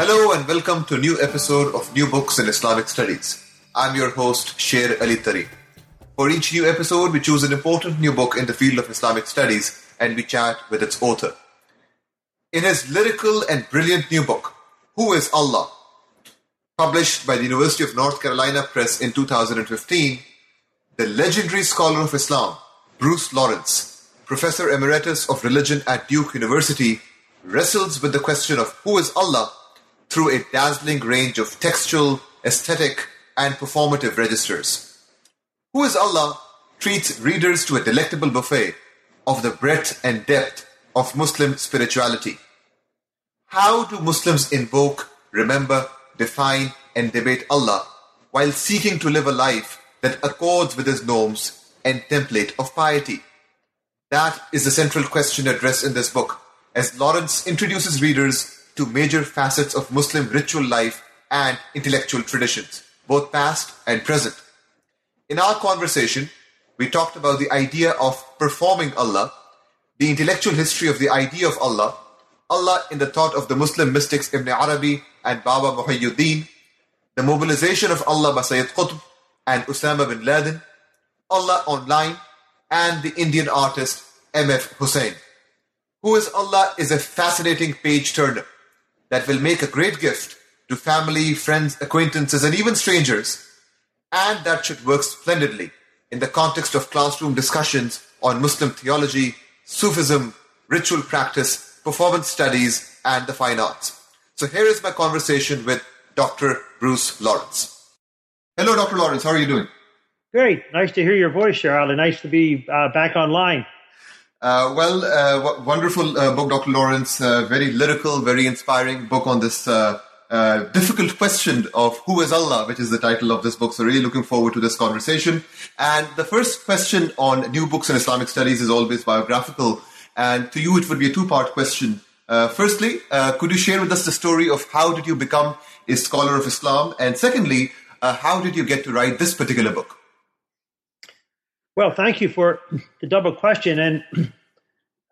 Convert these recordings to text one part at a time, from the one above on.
Hello and welcome to a new episode of New Books in Islamic Studies. I'm your host, Sher Ali Tareen. For each new episode, we choose an important new book in the field of Islamic studies and we chat with its author. In his lyrical and brilliant new book, Who is Allah? Published by the University of North Carolina Press in 2015, the legendary scholar of Islam, Bruce Lawrence, Professor Emeritus of Religion at Duke University, wrestles with the question of who is Allah through a dazzling range of textual, aesthetic, and performative registers. Who is Allah treats readers to a delectable buffet of the breadth and depth of Muslim spirituality. How do Muslims invoke, remember, define, and debate Allah while seeking to live a life that accords with His norms and template of piety? That is the central question addressed in this book, as Lawrence introduces readers to major facets of Muslim ritual life and intellectual traditions, both past and present. In our conversation, we talked about the idea of performing Allah, the intellectual history of the idea of Allah, Allah in the thought of the Muslim mystics Ibn Arabi and Baba Muhyiddin, the mobilization of Allah by Sayyid Qutb and Osama bin Laden, Allah online, and the Indian artist M.F. Husain. Who is Allah is a fascinating page turner that will make a great gift to family, friends, acquaintances, and even strangers, and that should work splendidly in the context of classroom discussions on Muslim theology, Sufism, ritual practice, performance studies, and the fine arts. So here is my conversation with Dr. Bruce Lawrence. Hello, Dr. Lawrence. How are you doing? Great. Nice to hear your voice, and nice to be uh, back online. Uh, well, uh, w- wonderful uh, book, Dr. Lawrence. Uh, very lyrical, very inspiring book on this uh, uh, difficult question of who is Allah, which is the title of this book. So, really looking forward to this conversation. And the first question on new books in Islamic studies is always biographical. And to you, it would be a two part question. firstly, could you share with us the story of how did you become a scholar of Islam? And secondly, how did you get to write this particular book? Well, thank you for the double question. And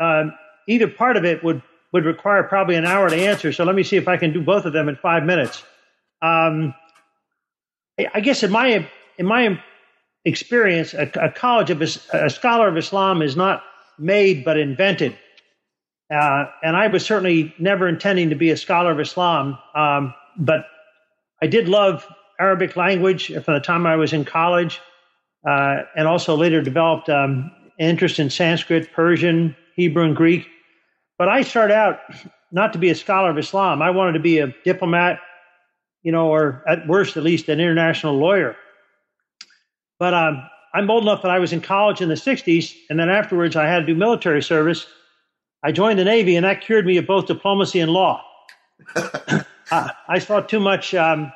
um, either part of it would, would require probably an hour to answer. So let me see if I can do both of them in five minutes. Um, I guess in my, in my experience, a, a college of a scholar of Islam is not made but invented. Uh, and I was certainly never intending to be a scholar of Islam, um, but I did love Arabic language from the time I was in college uh, and also later developed um, interest in Sanskrit, Persian, Hebrew, and Greek. But I started out not to be a scholar of Islam. I wanted to be a diplomat, you know, or at worst, at least an international lawyer. But um, I'm old enough that I was in college in the 60s, and then afterwards I had to do military service. I joined the Navy, and that cured me of both diplomacy and law. uh, I saw too much um,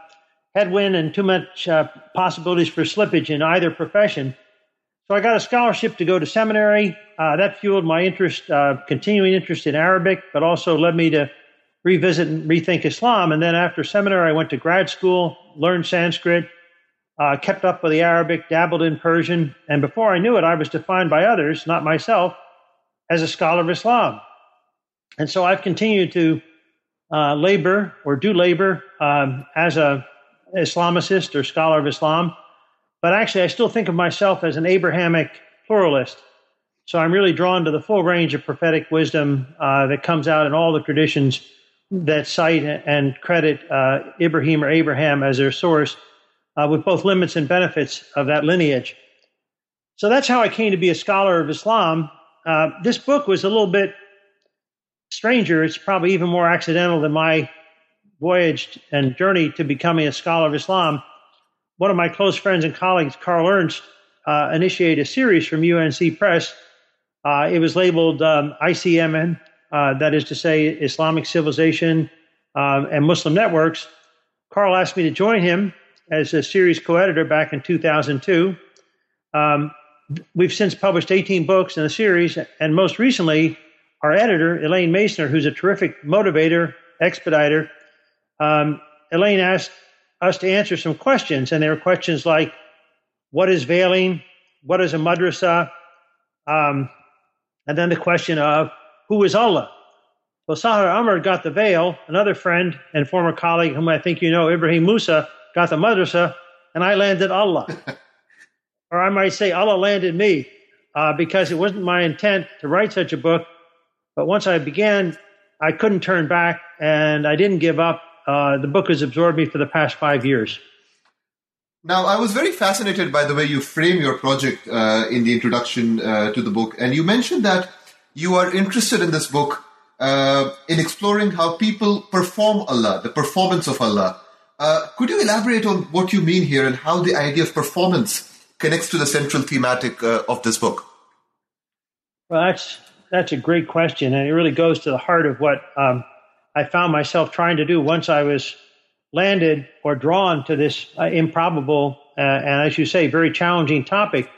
headwind and too much uh, possibilities for slippage in either profession. So I got a scholarship to go to seminary. Uh, that fueled my interest, uh, continuing interest in Arabic, but also led me to revisit and rethink Islam. And then after seminary, I went to grad school, learned Sanskrit, uh, kept up with the Arabic, dabbled in Persian, and before I knew it, I was defined by others, not myself, as a scholar of Islam. And so I've continued to uh, labor or do labor um, as a Islamicist or scholar of Islam, but actually I still think of myself as an Abrahamic pluralist. So I'm really drawn to the full range of prophetic wisdom uh, that comes out in all the traditions that cite and credit uh, Ibrahim or Abraham as their source, uh, with both limits and benefits of that lineage. So that's how I came to be a scholar of Islam. Uh, this book was a little bit stranger. It's probably even more accidental than my voyage and journey to becoming a scholar of Islam, one of my close friends and colleagues, Carl Ernst, uh, initiated a series from UNC Press. Uh, it was labeled um, ICMN, uh, that is to say, Islamic civilization um, and Muslim networks, Carl asked me to join him as a series co editor back in 2002. Um, we've since published 18 books in the series, and most recently, our editor, Elaine Maisner, who's a terrific motivator, expediter, um, Elaine asked us to answer some questions, and there were questions like, "What is veiling? What is a madrasa?" Um, and then the question of, "Who is Allah?" Well, Sahar Amer got the veil. Another friend and former colleague, whom I think you know, Ebrahim Moosa, got the madrasa, and I landed Allah. or I might say Allah landed me, uh, because it wasn't my intent to write such a book. But once I began, I couldn't turn back, and I didn't give up. Uh, the book has absorbed me for the past five years. Now, I was very fascinated by the way you frame your project uh, in the introduction uh, to the book, and you mentioned that you are interested in this book uh, in exploring how people perform Allah, the performance of Allah. Uh, could you elaborate on what you mean here and how the idea of performance connects to the central thematic uh, of this book? Well, that's that's a great question, and it really goes to the heart of what um, I found myself trying to do once I was landed or drawn to this uh, improbable uh, and, as you say, very challenging topic.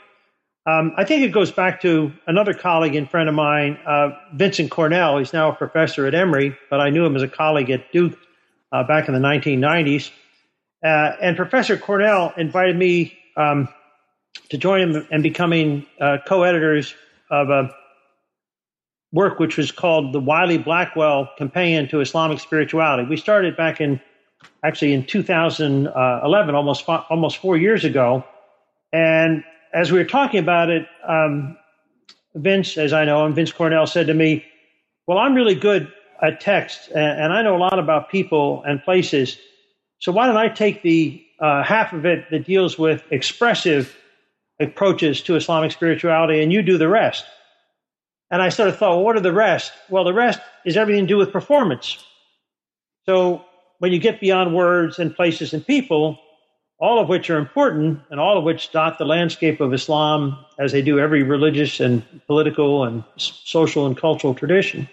Um, I think it goes back to another colleague and friend of mine, uh, Vincent Cornell. He's now a professor at Emory, but I knew him as a colleague at Duke uh, back in the 1990s. Uh, and Professor Cornell invited me um, to join him and becoming uh, co-editors of a work which was called the Wiley Blackwell Companion to Islamic Spirituality. We started back in actually in 2011, almost almost four years ago. And as we were talking about it, um, Vince, as I know him, Vince Cornell said to me, "Well, I'm really good at text, and, and I know a lot about people and places. So why don't I take the uh, half of it that deals with expressive approaches to Islamic spirituality, and you do the rest?" And I sort of thought, well, what are the rest? Well, the rest is everything to do with performance. So when you get beyond words and places and people, all of which are important and all of which dot the landscape of Islam as they do every religious and political and social and cultural tradition,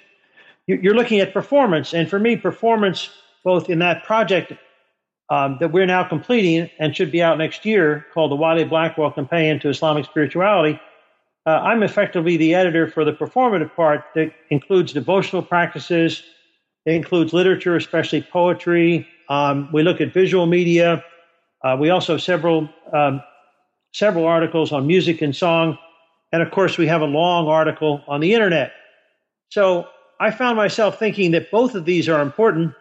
you're looking at performance. And for me, performance, both in that project um, that we're now completing and should be out next year, called the Wiley Blackwell Companion to Islamic Spirituality, uh, I'm effectively the editor for the performative part that includes devotional practices, it includes literature, especially poetry. Um, we look at visual media. Uh, we also have several um, several articles on music and song, and of course, we have a long article on the internet. So I found myself thinking that both of these are important,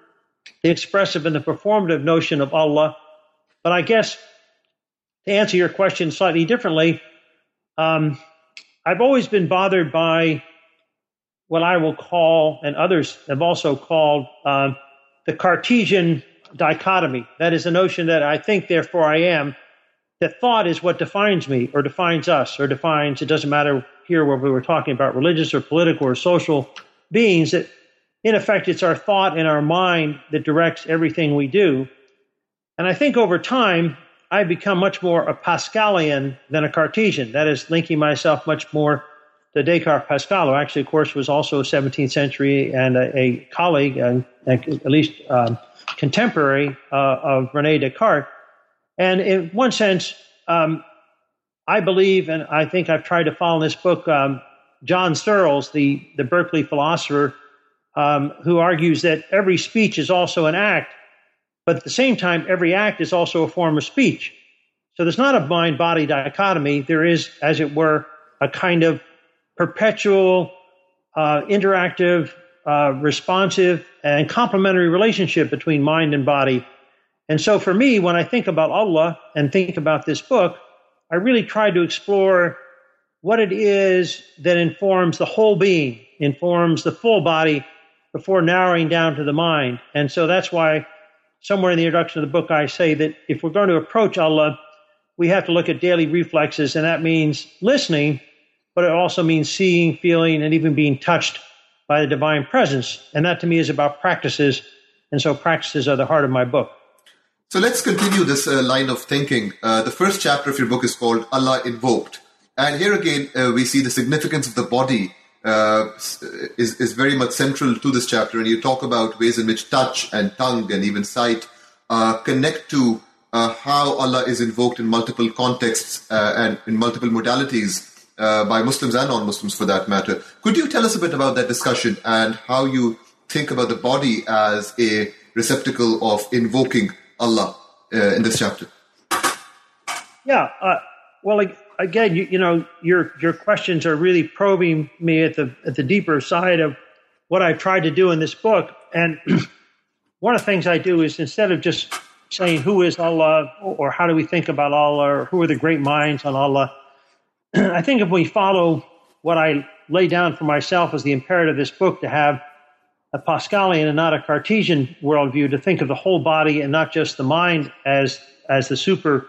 the expressive and the performative notion of Allah. But I guess to answer your question slightly differently, um, I've always been bothered by what I will call, and others have also called, uh, the Cartesian dichotomy. That is the notion that I think, therefore I am. That thought is what defines me, or defines us, or defines, it doesn't matter here whether we were talking about religious or political or social beings, that in effect it's our thought and our mind that directs everything we do. And I think over time, I've become much more a Pascalian than a Cartesian. That is, linking myself much more to Descartes Pascal, who actually, of course, was also a 17th century and a, a colleague, and, at least um, contemporary uh, of Rene Descartes. And in one sense, um, I believe, and I think I've tried to follow in this book, um, John Searles, the, the Berkeley philosopher, um, who argues that every speech is also an act, but at the same time, every act is also a form of speech. So there's not a mind body dichotomy. There is, as it were, a kind of perpetual, uh, interactive, uh, responsive, and complementary relationship between mind and body. And so for me, when I think about Allah and think about this book, I really try to explore what it is that informs the whole being, informs the full body before narrowing down to the mind. And so that's why somewhere in the introduction of the book, I say that if we're going to approach Allah, we have to look at daily reflexes, and that means listening, but it also means seeing, feeling, and even being touched by the divine presence. And that to me is about practices. And so practices are the heart of my book. So let's continue this uh, line of thinking. Uh, the first chapter of your book is called Allah Invoked. And here again, uh, we see the significance of the body uh, is, is very much central to this chapter, and you talk about ways in which touch and tongue and even sight uh, connect to uh, how Allah is invoked in multiple contexts uh, and in multiple modalities uh, by Muslims and non-Muslims, for that matter. Could you tell us a bit about that discussion and how you think about the body as a receptacle of invoking Allah in this chapter? Yeah. well, again, you, you, know, your your questions are really probing me at the at the deeper side of what I've tried to do in this book. And one of the things I do is instead of just saying who is Allah or how do we think about Allah or who are the great minds on Allah, I think if we follow what I lay down for myself as the imperative of this book to have a Pascalian and not a Cartesian worldview, to think of the whole body and not just the mind as as the super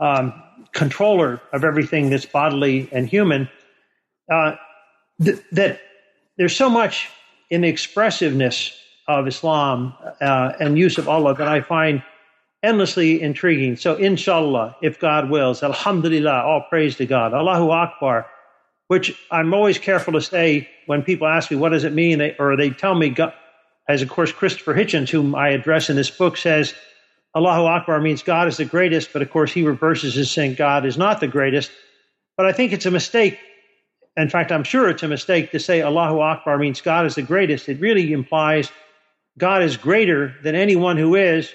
um, controller of everything that's bodily and human, uh, th- that there's so much in the expressiveness of Islam uh, and use of Allah that I find endlessly intriguing. So, inshallah, if God wills, alhamdulillah, all praise to God, Allahu Akbar, which I'm always careful to say when people ask me, what does it mean? They, or they tell me, as of course Christopher Hitchens, whom I address in this book, says, Allahu Akbar means God is the greatest, but of course he reverses his saying God is not the greatest. But I think it's a mistake. In fact, I'm sure it's a mistake to say Allahu Akbar means God is the greatest. It really implies God is greater than anyone who is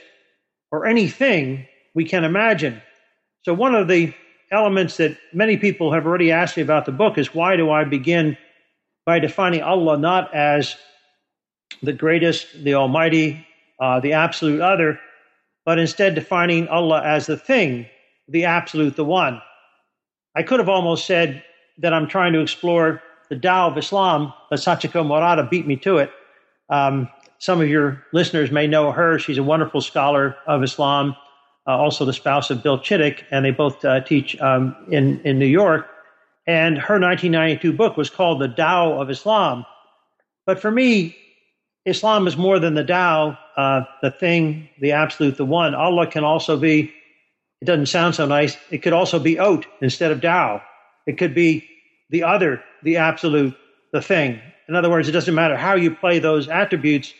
or anything we can imagine. So, one of the elements that many people have already asked me about the book is why do I begin by defining Allah not as the greatest, the Almighty, uh, the absolute other, but instead defining Allah as the thing, the absolute, the one. I could have almost said that I'm trying to explore the Tao of Islam, but Sachiko Murata beat me to it. Um, some of your listeners may know her. She's a wonderful scholar of Islam, uh, also the spouse of Bill Chittick, and they both uh, teach um, in, in New York. And her 1992 book was called The Tao of Islam. But for me, Islam is more than the Tao, uh, the thing, the absolute, the one. Allah can also be, it doesn't sound so nice, it could also be Ot instead of Tao. It could be the other, the absolute, the thing. In other words, it doesn't matter how you play those attributes.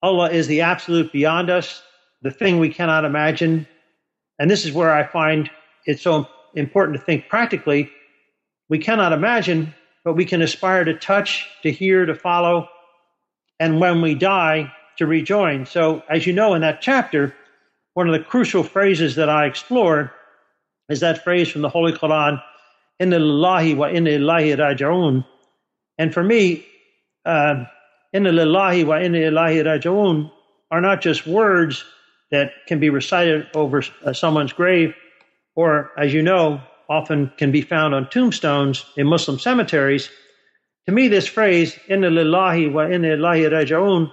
Allah is the absolute beyond us, the thing we cannot imagine. And this is where I find it so important to think practically. We cannot imagine, but we can aspire to touch, to hear, to follow, and when we die, to rejoin. So, as you know, in that chapter, one of the crucial phrases that I explore is that phrase from the Holy Quran, Inna lillahi wa inna ilahi raja'un. And for me, uh, Inna lillahi wa inna ilahi raja'un are not just words that can be recited over uh, someone's grave, or, as you know, often can be found on tombstones in Muslim cemeteries. To me, this phrase, inna lillahi wa inna ilahi raja'un,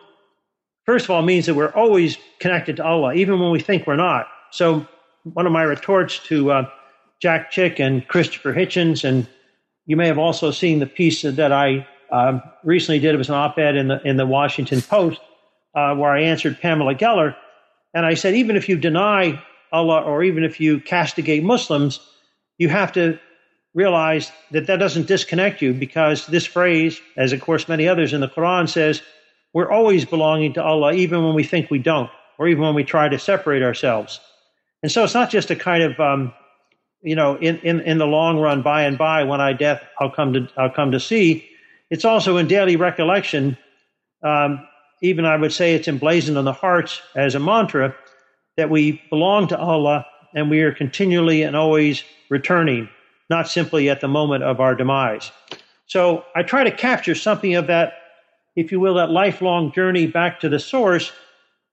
first of all means that we're always connected to Allah, even when we think we're not. So one of my retorts to uh, Jack Chick and Christopher Hitchens, and you may have also seen the piece that I uh, recently did. It was an op-ed in the in the Washington Post uh, where I answered Pamela Geller, and I said, even if you deny Allah or even if you castigate Muslims, you have to realize that that doesn't disconnect you because this phrase, as of course many others in the Quran says, we're always belonging to Allah, even when we think we don't, or even when we try to separate ourselves. And so it's not just a kind of, um, you know, in, in, in the long run, by and by, when I death, I'll come to, I'll come to see. It's also in daily recollection. Um, even I would say it's emblazoned on the hearts as a mantra that we belong to Allah and we are continually and always returning not simply at the moment of our demise. So I try to capture something of that, if you will, that lifelong journey back to the source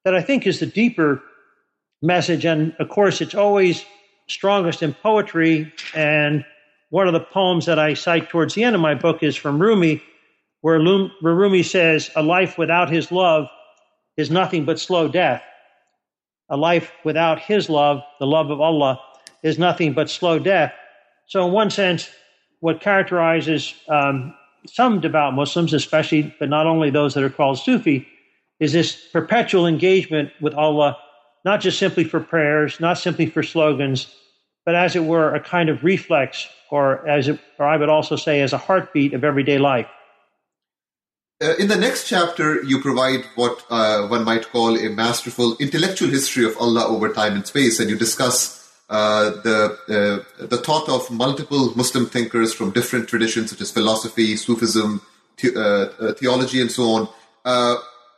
that I think is the deeper message. And of course, it's always strongest in poetry. And one of the poems that I cite towards the end of my book is from Rumi, where Rumi says, A life without his love is nothing but slow death. A life without his love, the love of Allah, is nothing but slow death. So, in one sense, what characterizes um, some devout Muslims, especially, but not only those that are called Sufi, is this perpetual engagement with Allah, not just simply for prayers, not simply for slogans, but as it were, a kind of reflex, or as it, or I would also say, as a heartbeat of everyday life. uh, in the next chapter, you provide what uh, one might call a masterful intellectual history of Allah over time and space, and you discuss uh, the uh, the thought of multiple Muslim thinkers from different traditions such as philosophy, Sufism, the, uh, uh, theology, and so on,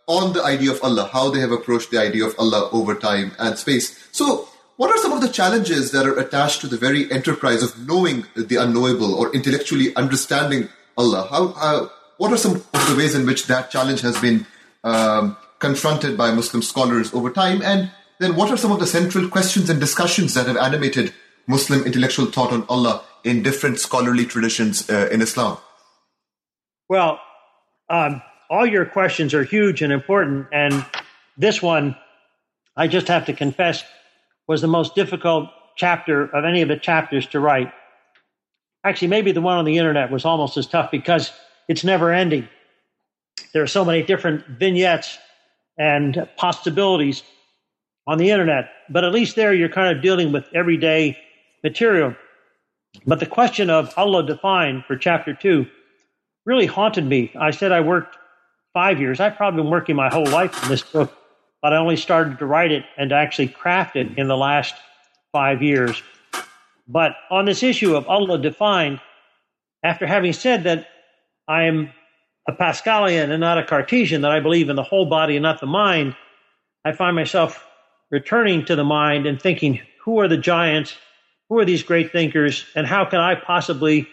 on the idea of Allah, how they have approached the idea of Allah over time and space. So, what are some of the challenges that are attached to the very enterprise of knowing the unknowable or intellectually understanding Allah? How, what are some of the ways in which that challenge has been um, confronted by Muslim scholars over time? And then what are some of the central questions and discussions that have animated Muslim intellectual thought on Allah in different scholarly traditions uh, in Islam? Well, um, all your questions are huge and important, and this one, I just have to confess, was the most difficult chapter of any of the chapters to write. Actually, maybe the one on the internet was almost as tough because it's never ending. There are so many different vignettes and possibilities on the internet, but at least there you're kind of dealing with everyday material. But the question of Allah defined for chapter two really haunted me. I said I worked five years. I've probably been working my whole life on this book, but I only started to write it and to actually craft it in the last five years. But on this issue of Allah defined, after having said that I am a Pascalian and not a Cartesian, that I believe in the whole body and not the mind, I find myself returning to the mind and thinking, who are the giants? Who are these great thinkers? And how can I possibly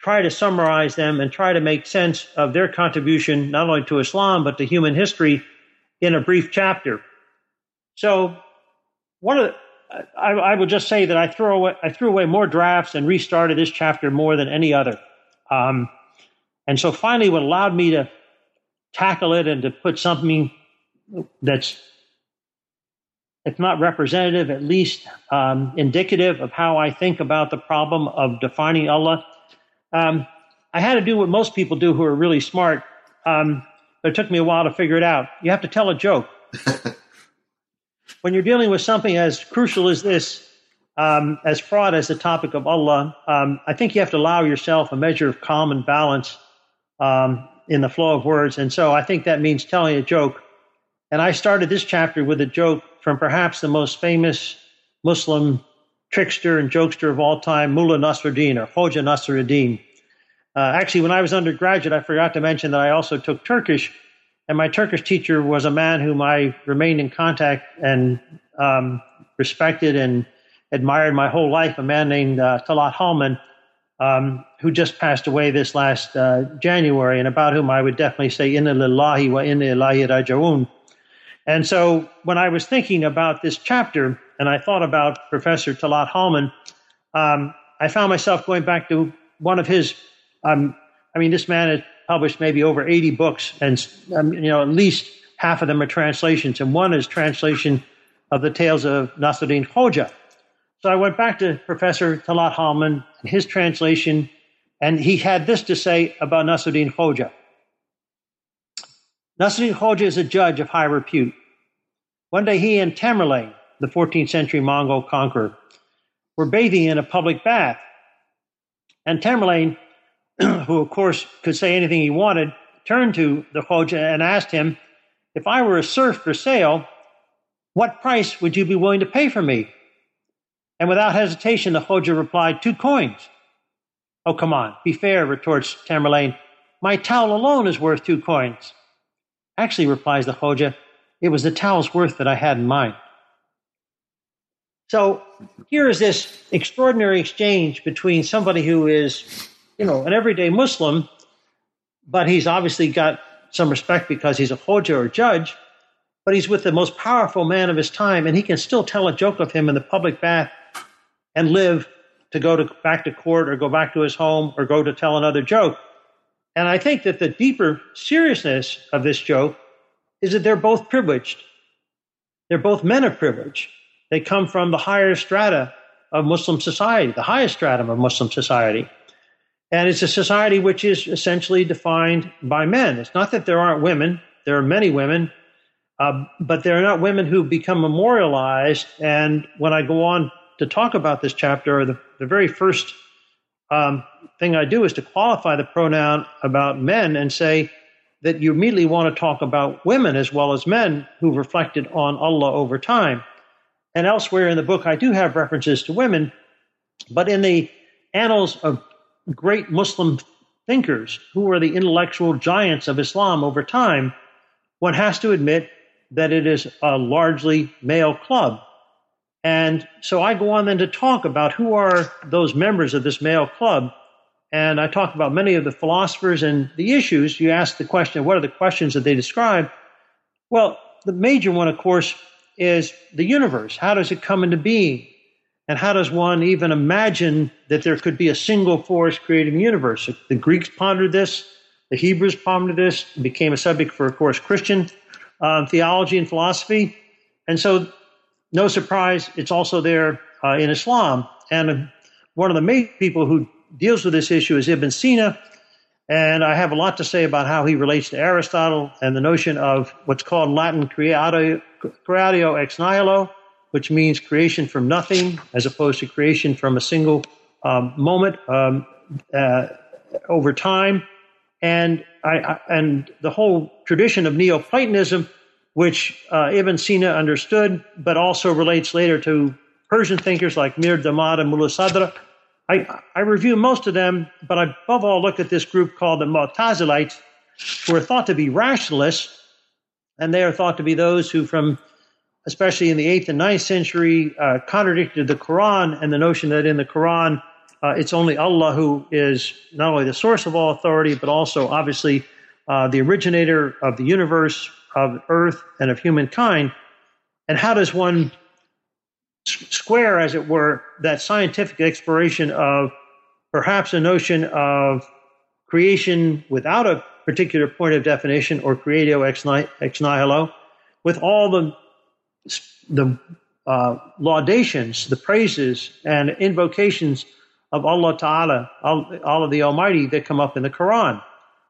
try to summarize them and try to make sense of their contribution, not only to Islam, but to human history in a brief chapter? So, one of the, I, I would just say that I throw away, I threw away more drafts and restarted this chapter more than any other. Um, and so finally, what allowed me to tackle it and to put something that's if not representative, at least um, indicative of how I think about the problem of defining Allah. Um, I had to do what most people do who are really smart, um, but it took me a while to figure it out. You have to tell a joke. when you're dealing with something as crucial as this, um, as fraught as the topic of Allah, um, I think you have to allow yourself a measure of calm and balance um, in the flow of words. And so I think that means telling a joke. And I started this chapter with a joke from perhaps the most famous Muslim trickster and jokester of all time, Mullah Nasruddin or Hoja Nasruddin. Uh, actually, when I was undergraduate, I forgot to mention that I also took Turkish, and my Turkish teacher was a man whom I remained in contact and um, respected and admired my whole life, a man named uh, Talat Halman, um, who just passed away this last uh, January, and about whom I would definitely say, Inna lillahi wa inna ilahi rajaun. And so when I was thinking about this chapter and I thought about Professor Talat Halman, um, I found myself going back to one of his, um, I mean, this man had published maybe over 80 books, and um, you know, at least half of them are translations, and one is translation of the tales of Nasruddin Hoja. So I went back to Professor Talat Halman and his translation, and he had this to say about Nasruddin Hoja. Nasruddin Hoja is a judge of high repute. One day he and Tamerlane, the 14th century Mongol conqueror, were bathing in a public bath. And Tamerlane, who of course could say anything he wanted, turned to the Hoja and asked him, If I were a serf for sale, what price would you be willing to pay for me? And without hesitation, the Hoja replied, Two coins. Oh, come on, be fair, retorts Tamerlane. My towel alone is worth two coins. Actually, replies the Hoja, it was the towel's worth that I had in mind. So here is this extraordinary exchange between somebody who is, you know, an everyday Muslim, but he's obviously got some respect because he's a Hoja or a judge, but he's with the most powerful man of his time, and he can still tell a joke of him in the public bath and live to go to, back to court or go back to his home or go to tell another joke. And I think that the deeper seriousness of this joke is that they're both privileged. They're both men of privilege. They come from the higher strata of Muslim society, the highest stratum of Muslim society. And it's a society which is essentially defined by men. It's not that there aren't women, there are many women, uh, but there are not women who become memorialized. And when I go on to talk about this chapter, the, the very first um, thing I do is to qualify the pronoun about men and say that you immediately want to talk about women as well as men who reflected on Allah over time. And elsewhere in the book, I do have references to women, but in the annals of great Muslim thinkers who were the intellectual giants of Islam over time, one has to admit that it is a largely male club. And so I go on then to talk about who are those members of this male club. And I talk about many of the philosophers and the issues. You ask the question, what are the questions that they describe? Well, the major one, of course, is the universe. How does it come into being? And how does one even imagine that there could be a single force creating the universe? The Greeks pondered this, the Hebrews pondered this, became a subject for, of course, Christian um, theology and philosophy. And so, no surprise, it's also there uh, in Islam. And one of the main people who deals with this issue is Ibn Sina. And I have a lot to say about how he relates to Aristotle and the notion of what's called Latin creatio, creatio ex nihilo, which means creation from nothing, as opposed to creation from a single um, moment um, uh, over time. And I, I, and the whole tradition of Neoplatonism, which uh, Ibn Sina understood, but also relates later to Persian thinkers like Mir Damad and Mullah Sadra. I, I review most of them, but I above all look at this group called the Mu'tazilites, who are thought to be rationalists, and they are thought to be those who, from especially in the 8th and 9th century, uh, contradicted the Quran and the notion that in the Quran uh, it's only Allah who is not only the source of all authority, but also obviously uh, the originator of the universe, of earth, and of humankind. And how does one square, as it were, that scientific exploration of perhaps a notion of creation without a particular point of definition or creatio ex nihilo with all the the uh, laudations, the praises, and invocations of Allah Ta'ala, Allah the Almighty, that come up in the Quran.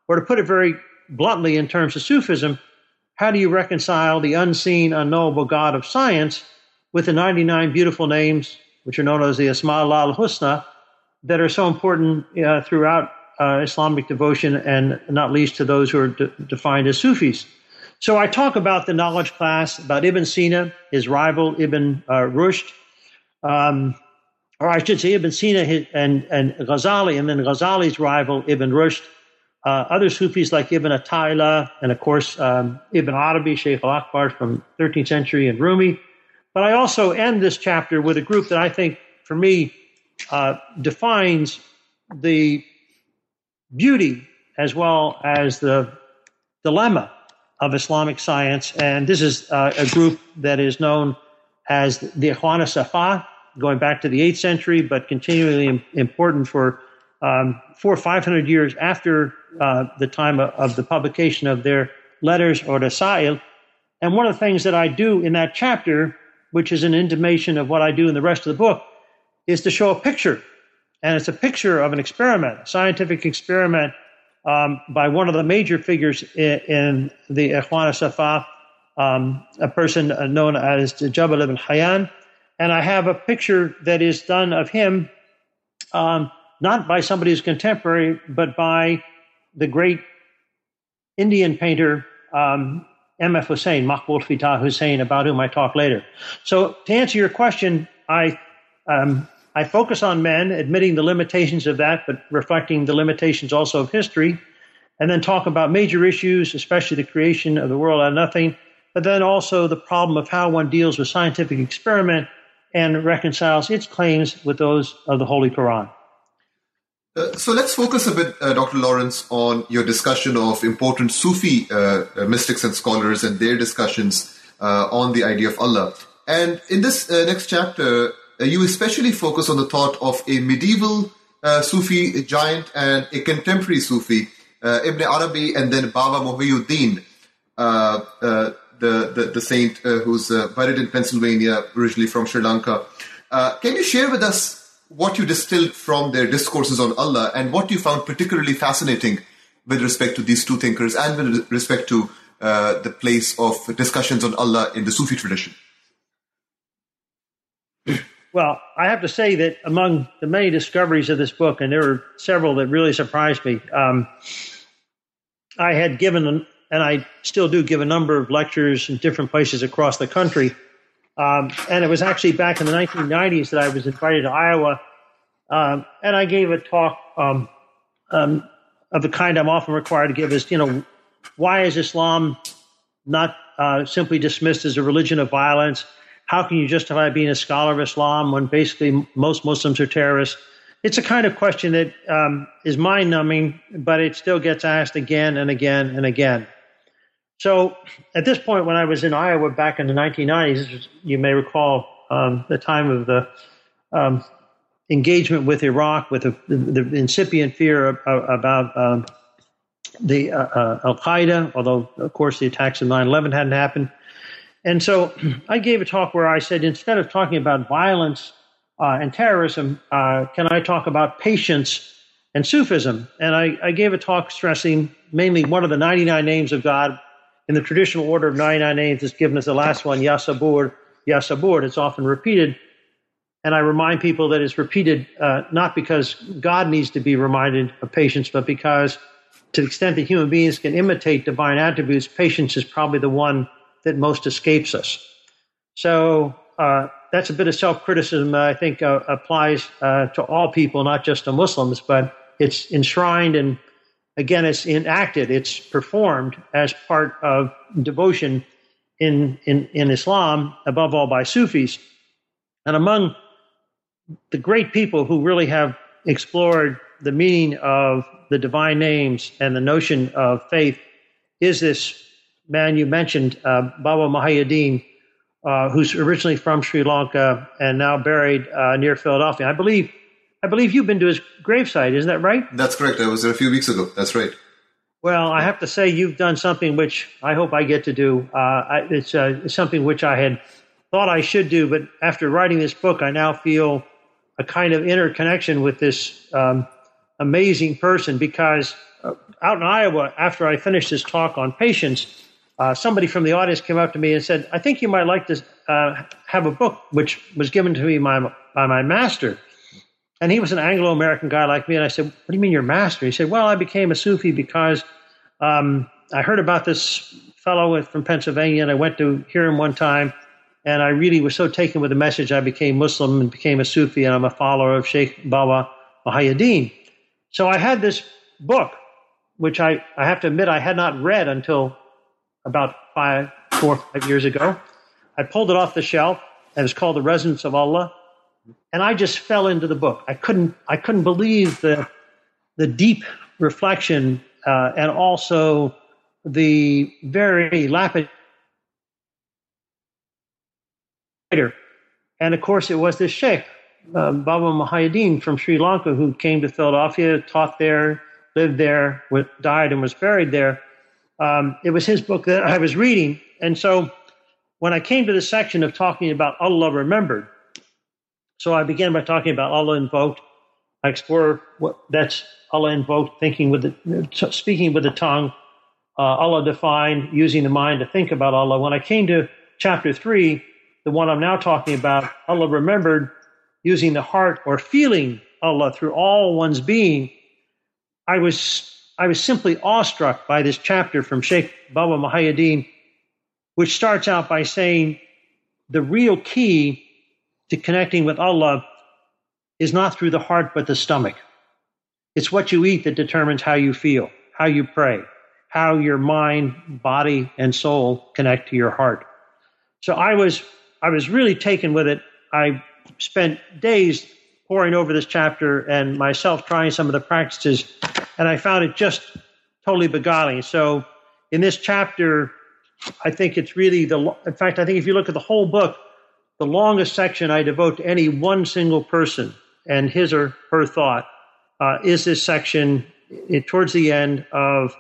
Or to put it very bluntly in terms of Sufism, how do you reconcile the unseen, unknowable God of science with the 99 beautiful names, which are known as the Asma al Husna, that are so important uh, throughout uh, Islamic devotion and not least to those who are de- defined as Sufis? So I talk about the knowledge class, about Ibn Sina, his rival Ibn uh, Rushd, um, or I should say Ibn Sina and, and Ghazali, and then Ghazali's rival Ibn Rushd, uh, other Sufis like Ibn Ata'illah, and of course um, Ibn Arabi, Sheikh al-Akbar from 13th century, and Rumi. But I also end this chapter with a group that I think, for me, uh, defines the beauty as well as the dilemma of Islamic science. And this is uh, a group that is known as the Ikhwan Safa, going back to the 8th century, but continually important for um, four or 500 years after the time of, the publication of their letters or the Sa'il. And one of the things that I do in that chapter, which is an intimation of what I do in the rest of the book, is to show a picture. And it's a picture of an experiment, a scientific experiment um, by one of the major figures in, in the Ikhwan Safa, um, a person known as Jabir ibn Hayyan. And I have a picture that is done of him, um, not by somebody who's contemporary, but by the great Indian painter um, M.F. Husain, Maqbul Fateh Husain, about whom I talk later. So to answer your question, I um, I focus on men, admitting the limitations of that, but reflecting the limitations also of history, and then talk about major issues, especially the creation of the world out of nothing, but then also the problem of how one deals with scientific experiment and reconciles its claims with those of the Holy Quran. Uh, so let's focus a bit, uh, Dr. Lawrence, on your discussion of important Sufi uh, uh mystics and scholars and their discussions uh, on the idea of Allah. And in this next chapter, you especially focus on the thought of a medieval Sufi giant and a contemporary Sufi, Ibn Arabi, and then Baba Muhyiddin, uh, uh, the, the, the saint who's buried in Pennsylvania, originally from Sri Lanka. can you share with us what you distilled from their discourses on Allah and what you found particularly fascinating with respect to these two thinkers and with respect to the place of discussions on Allah in the Sufi tradition? Well, I have to say that among the many discoveries of this book, and there were several that really surprised me, um, I had given, and I still do give a number of lectures in different places across the country. Um, and it was actually back in the 1990s that I was invited to Iowa, um, and I gave a talk um, um, of the kind I'm often required to give is, you know, why is Islam not uh, simply dismissed as a religion of violence? How can you justify being a scholar of Islam when basically most Muslims are terrorists? It's a kind of question that um, is mind numbing, but it still gets asked again and again and again. So at this point, when I was in Iowa back in the 1990s, you may recall um, the time of the um, engagement with Iraq, with the, the, the incipient fear of, of, about um, the uh, uh, Al Qaeda, although, of course, the attacks of 9 11 hadn't happened. And so I gave a talk where I said instead of talking about violence uh, and terrorism, uh, can I talk about patience and Sufism? And I, I, gave a talk stressing mainly one of the 99 names of God in the traditional order of 99 names is given as the last one, Yasabur, Yasabur. It's often repeated. And I remind people that it's repeated uh, not because God needs to be reminded of patience, but because to the extent that human beings can imitate divine attributes, patience is probably the one that most escapes us. So uh, that's a bit of self criticism that I think uh, applies uh, to all people, not just to Muslims, but it's enshrined and again, it's enacted, it's performed as part of devotion in, in, in Islam, above all by Sufis. And among the great people who really have explored the meaning of the divine names and the notion of faith is this man you mentioned, uh, Baba Muhyiddin, uh, who's originally from Sri Lanka and now buried uh, near Philadelphia. I believe, I believe you've been to his gravesite. Isn't that right? That's correct. I was there a few weeks ago. That's right. Well, I have to say you've done something which I hope I get to do. Uh, I, it's, uh, something which I had thought I should do, but after writing this book, I now feel a kind of interconnection with this um, amazing person because uh, out in Iowa, after I finished this talk on patience, uh, somebody from the audience came up to me and said, I think you might like to uh, have a book which was given to me by, by my master. And he was an Anglo American guy like me. And I said, What do you mean your master? He said, Well, I became a Sufi because um, I heard about this fellow from Pennsylvania and I went to hear him one time. And I really was so taken with the message, I became Muslim and became a Sufi, and I'm a follower of Sheikh Baba Muhyiddin. So I had this book, which I, I have to admit I had not read until about five, four, five years ago. I pulled it off the shelf, and it's called The Resonance of Allah. And I just fell into the book. I couldn't, I couldn't believe the, the deep reflection uh, and also the very lapid and of course, it was this sheikh, uh, Baba Muhyiddin from Sri Lanka, who came to Philadelphia, taught there, lived there, died, and was buried there. Um, it was his book that I was reading. And so when I came to the section of talking about Allah remembered, so I began by talking about Allah invoked. I explore what that's Allah invoked, thinking with the, speaking with the tongue. Uh, Allah defined, using the mind to think about Allah. When I came to chapter three, the one I'm now talking about, Allah remembered using the heart or feeling Allah through all one's being. I was I was simply awestruck by this chapter from Sheikh Baba Muhyiddin, which starts out by saying the real key to connecting with Allah is not through the heart but the stomach. It's what you eat that determines how you feel, how you pray, how your mind, body, and soul connect to your heart. So I was I was really taken with it. I spent days poring over this chapter and myself trying some of the practices, and I found it just totally beguiling. So, in this chapter, I think it's really the, in fact, I think if you look at the whole book, the longest section I devote to any one single person and his or her thought uh, is this section it, towards the end of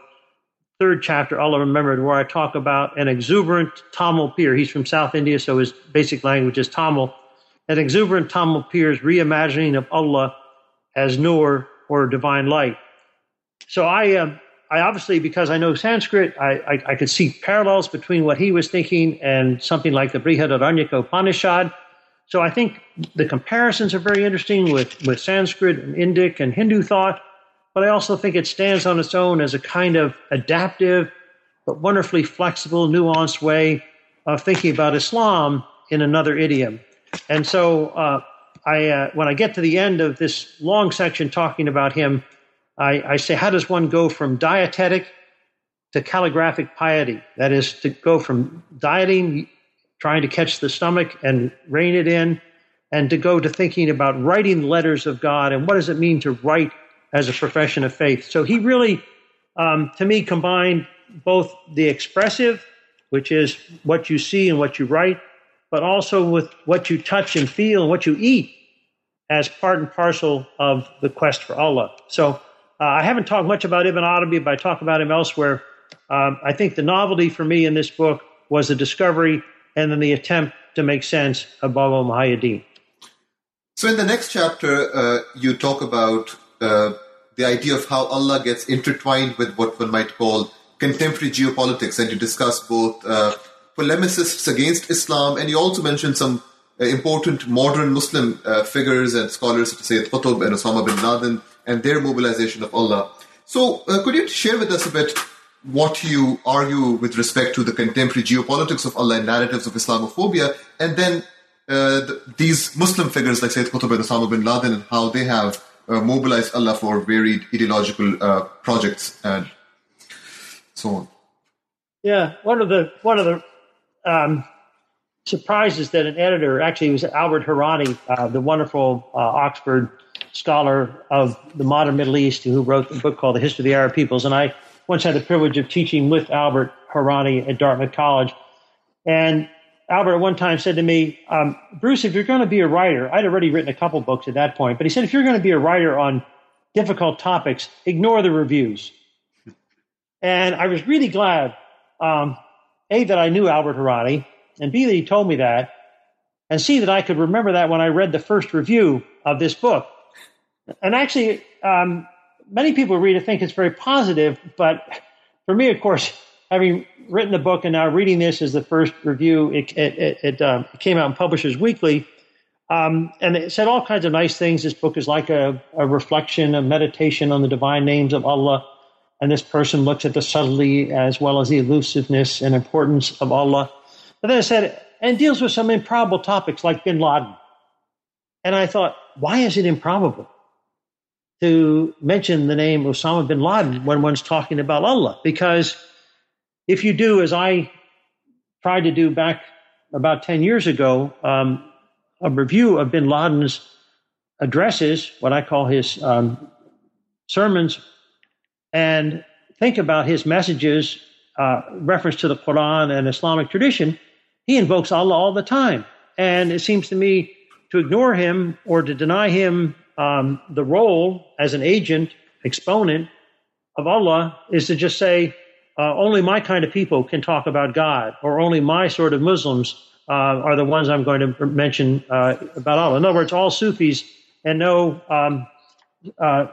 third chapter, Allah Remembered, where I talk about an exuberant Tamil pir. He's from South India, so his basic language is Tamil. An exuberant Tamil pir's reimagining of Allah as Nur or divine light. So I, uh, I obviously, because I know Sanskrit, I, I, I, could see parallels between what he was thinking and something like the Brihadaranyaka Upanishad. So I think the comparisons are very interesting with, with Sanskrit and Indic and Hindu thought. but I also think it stands on its own as a kind of adaptive, but wonderfully flexible, nuanced way of thinking about Islam in another idiom. And so, uh, I, uh, when I get to the end of this long section talking about him, I, I say, how does one go from dietetic to calligraphic piety? That is, to go from dieting, trying to catch the stomach and rein it in, and to go to thinking about writing letters of God and what does it mean to write as a profession of faith. So he really, um, to me, combined both the expressive, which is what you see and what you write, but also with what you touch and feel and what you eat as part and parcel of the quest for Allah. So uh, I haven't talked much about Ibn Arabi, but I talk about him elsewhere. Um, I think the novelty for me in this book was the discovery and then the attempt to make sense of Baba Muhyiddin. So, in the next chapter, uh, you talk about uh, the idea of how Allah gets intertwined with what one might call contemporary geopolitics, and you discuss both uh, polemicists against Islam, and you also mention some important modern Muslim uh, figures and scholars such as Sayyid Qutb and Osama bin Laden and their mobilization of Allah. So, uh, could you share with us a bit what you argue with respect to the contemporary geopolitics of Allah and narratives of Islamophobia, and then uh, the, these Muslim figures like Sayyid Qutb and Osama bin Laden and how they have uh, mobilized Allah for varied ideological uh, projects and so on. Yeah, one of the one of the um, surprises that an editor actually was Albert Hourani, uh, the wonderful uh, Oxford scholar of the modern Middle East, who wrote a book called The History of the Arab Peoples, and I once had the privilege of teaching with Albert Hourani at Dartmouth College, and Albert at one time said to me, um, Bruce, if you're going to be a writer, I'd already written a couple books at that point, but he said, if you're going to be a writer on difficult topics, ignore the reviews. And I was really glad, um, A, that I knew Albert Hourani, and B, that he told me that, and C, that I could remember that when I read the first review of this book. And actually, um, many people read it think it's very positive, but for me, of course, having written the book and now reading this as the first review, it, it, it, it came out in Publishers Weekly. Um, and it said all kinds of nice things. This book is like a, a, reflection, a meditation on the divine names of Allah. And this person looks at the subtlety as well as the elusiveness and importance of Allah. But then it said, and deals with some improbable topics like bin Laden. And I thought, why is it improbable to mention the name Osama bin Laden when one's talking about Allah? Because if you do, as I tried to do back about 10 years ago, um, a review of bin Laden's addresses, what I call his um, sermons, and think about his messages, uh, reference to the Quran and Islamic tradition, he invokes Allah all the time. And it seems to me to ignore him or to deny him um, the role as an agent, exponent of Allah is to just say, uh, only my kind of people can talk about God, or only my sort of Muslims uh, are the ones I'm going to mention uh, about Allah. In other words, all Sufis and no um, uh,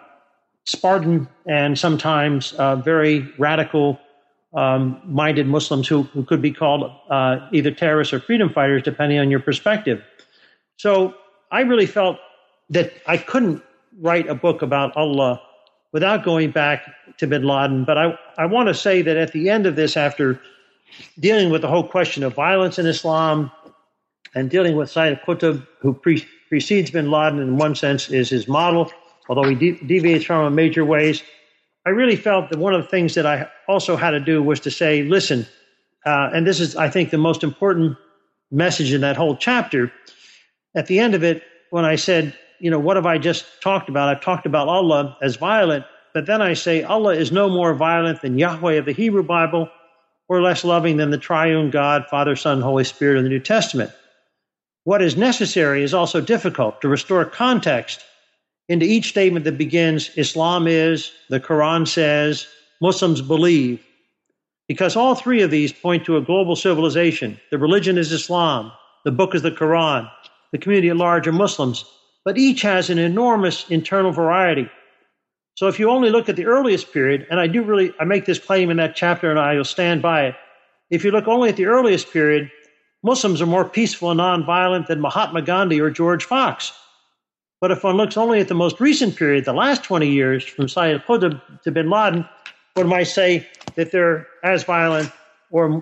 Spartan and sometimes uh, very radical um, minded Muslims who, who could be called uh, either terrorists or freedom fighters, depending on your perspective. So I really felt that I couldn't write a book about Allah without going back to bin Laden. But I, I want to say that at the end of this, after dealing with the whole question of violence in Islam and dealing with Sayyid Qutb, who pre- precedes bin Laden in one sense, is his model, although he de- deviates from him in major ways. I really felt that one of the things that I also had to do was to say, listen, uh, and this is, I think, the most important message in that whole chapter. At the end of it, when I said, you know, what have I just talked about? I've talked about Allah as violent, but then I say Allah is no more violent than Yahweh of the Hebrew Bible or less loving than the triune God, Father, Son, Holy Spirit of the New Testament. What is necessary is also difficult to restore context into each statement that begins Islam is, the Quran says, Muslims believe. Because all three of these point to a global civilization. The religion is Islam, the book is the Quran, the community at large are Muslims, but each has an enormous internal variety. So if you only look at the earliest period, and I do really, I make this claim in that chapter and I will stand by it. If you look only at the earliest period, Muslims are more peaceful and nonviolent than Mahatma Gandhi or George Fox. But if one looks only at the most recent period, the last 20 years, from Sayyid Qutb to bin Laden, one might say that they're as violent or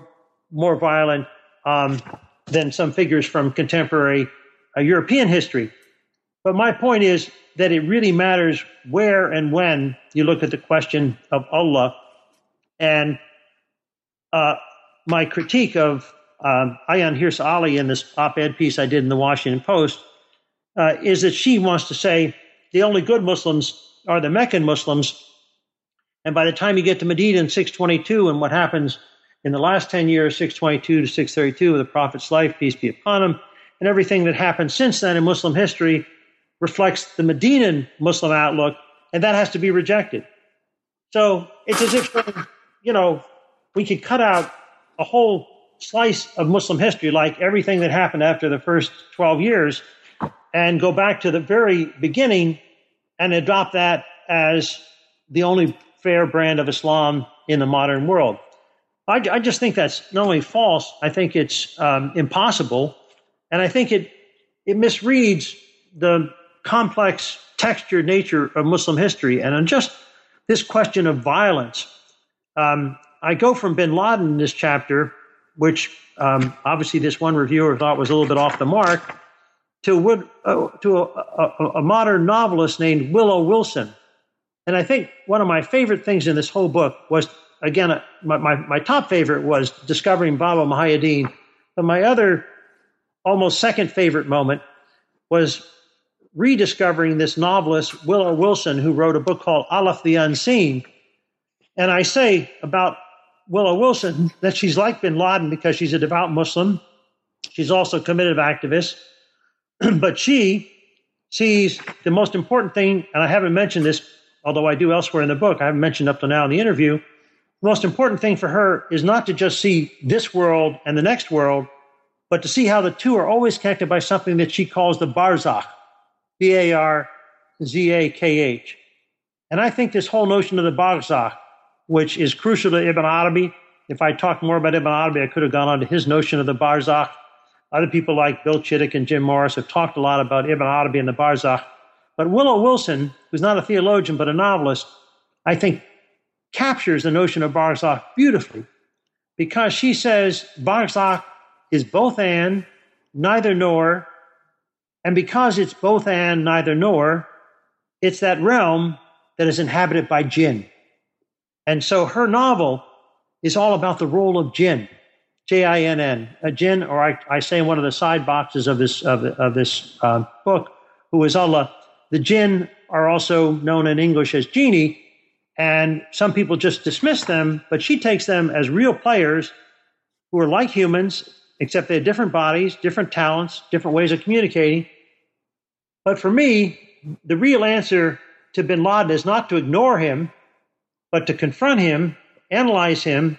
more violent um, than some figures from contemporary uh, European history. But my point is that it really matters where and when you look at the question of Allah. And uh, my critique of um, Ayaan Hirsi Ali in this op ed piece I did in the Washington Post uh, is that she wants to say the only good Muslims are the Meccan Muslims. And by the time you get to Medina in 622 and what happens in the last 10 years, 622 to 632 of the Prophet's life, peace be upon him, and everything that happened since then in Muslim history reflects the Medinan Muslim outlook, and that has to be rejected. So it's as if, you know, we could cut out a whole slice of Muslim history, like everything that happened after the first 12 years, and go back to the very beginning and adopt that as the only fair brand of Islam in the modern world. I, I just think that's not only false, I think it's um, impossible, and I think it it misreads the complex textured nature of Muslim history. And on just this question of violence, um, I go from bin Laden in this chapter, which um, obviously this one reviewer thought was a little bit off the mark, to, uh, to a, a, a modern novelist named Willow Wilson. And I think one of my favorite things in this whole book was, again, uh, my, my, my top favorite was discovering Baba Muhyiddin. But my other, almost second favorite moment was rediscovering this novelist, Willow Wilson, who wrote a book called Alif the Unseen. And I say about Willow Wilson that she's like bin Laden because she's a devout Muslim. She's also a committed activist. but she sees the most important thing, and I haven't mentioned this, although I do elsewhere in the book, I haven't mentioned up to now in the interview. The most important thing for her is not to just see this world and the next world, but to see how the two are always connected by something that she calls the barzakh, B A R Z A K H. And I think this whole notion of the barzakh, which is crucial to Ibn Arabi, if I talked more about Ibn Arabi, I could have gone on to his notion of the barzakh. Other people like Bill Chittick and Jim Morris have talked a lot about Ibn Arabi and the barzakh. But Willow Wilson, who's not a theologian but a novelist, I think captures the notion of barzakh beautifully because she says barzakh is both and, neither nor, and because it's both and neither nor, it's that realm that is inhabited by jinn. And so her novel is all about the role of jinn, A jinn, or I, I, say in one of the side boxes of this of, of this uh, book, who is Allah. The jinn are also known in English as genie, and some people just dismiss them, but she takes them as real players who are like humans except they have different bodies, different talents, different ways of communicating. But for me, the real answer to bin Laden is not to ignore him, but to confront him, analyze him,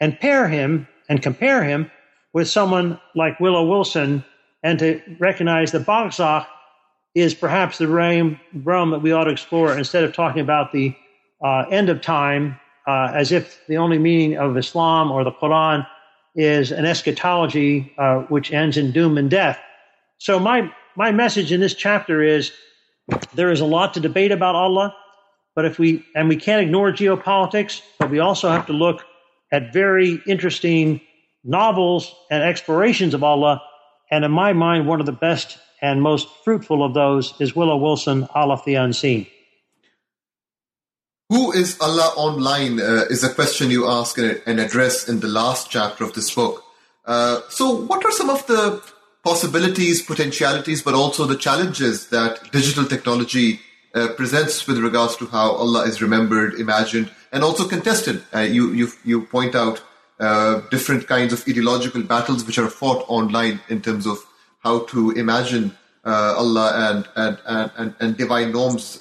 and pair him and compare him with someone like Willow Wilson, and to recognize that barzakh is perhaps the realm, realm that we ought to explore instead of talking about the uh, end of time uh, as if the only meaning of Islam or the Quran is an eschatology uh, which ends in doom and death. So my my message in this chapter is there is a lot to debate about Allah, but if we and we can't ignore geopolitics, but we also have to look at very interesting novels and explorations of Allah. And in my mind, one of the best and most fruitful of those is Willow Wilson, Alif the Unseen. Who is Allah online uh, is a question you ask and address in the last chapter of this book. Uh, so, what are some of the possibilities, potentialities, but also the challenges that digital technology uh, presents with regards to how Allah is remembered, imagined, and also contested? Uh, you, you, you point out uh, different kinds of ideological battles which are fought online in terms of how to imagine uh, Allah and, and, and, and, divine norms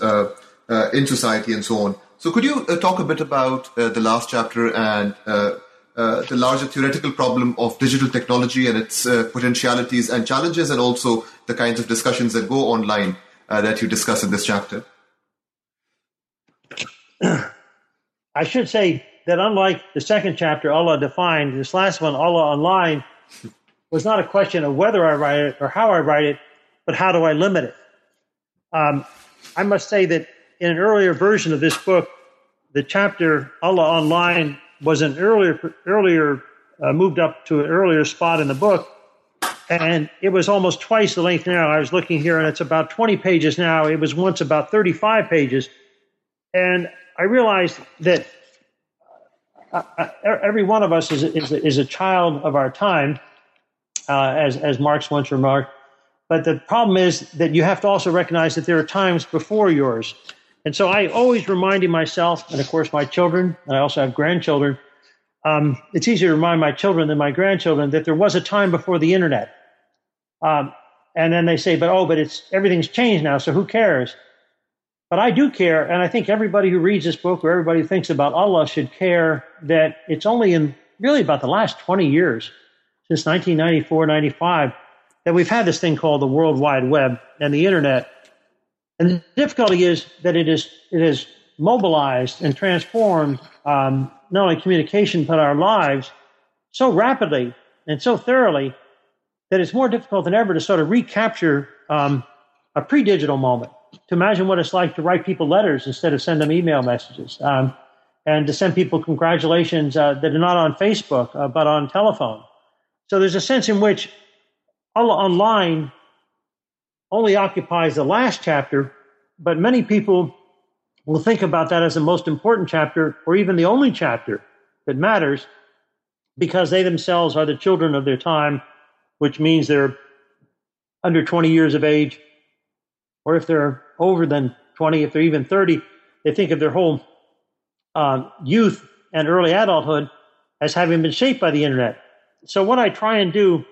in society and so on. So, could you uh, talk a bit about uh, the last chapter and uh, uh the larger theoretical problem of digital technology and its uh, potentialities and challenges, and also the kinds of discussions that go online uh, that you discuss in this chapter? I should say that unlike the second chapter, Allah defined, this last one, Allah online, was not a question of whether I write it or how I write it, but how do I limit it? Um, I must say that in an earlier version of this book, the chapter Allah Online was an earlier, earlier uh, moved up to an earlier spot in the book, and it was almost twice the length now. I was looking here, and it's about 20 pages now. It was once about 35 pages, and I realized that uh, uh every one of us is, is, is, a child of our time, uh, as, as Marx once remarked. But the problem is that you have to also recognize that there are times before yours. And so I always reminding myself, and of course my children, and I also have grandchildren, um, it's easier to remind my children than my grandchildren that there was a time before the internet. Um, and then they say, but oh, but it's everything's changed now, so who cares? But I do care, and I think everybody who reads this book or everybody who thinks about Allah should care that it's only in really about the last 20 years, since 1994, 95, that we've had this thing called the World Wide Web and the internet. And the difficulty is that it is it has mobilized and transformed um, not only communication but our lives so rapidly and so thoroughly that it's more difficult than ever to sort of recapture um, a pre-digital moment. To imagine what it's like to write people letters instead of send them email messages, um, and to send people congratulations uh, that are not on Facebook uh, but on telephone. So there's a sense in which Online only occupies the last chapter, but many people will think about that as the most important chapter or even the only chapter that matters because they themselves are the children of their time, which means they're under 20 years of age, or if they're over than 20, if they're even 30, they think of their whole uh, youth and early adulthood as having been shaped by the internet. So, what I try and do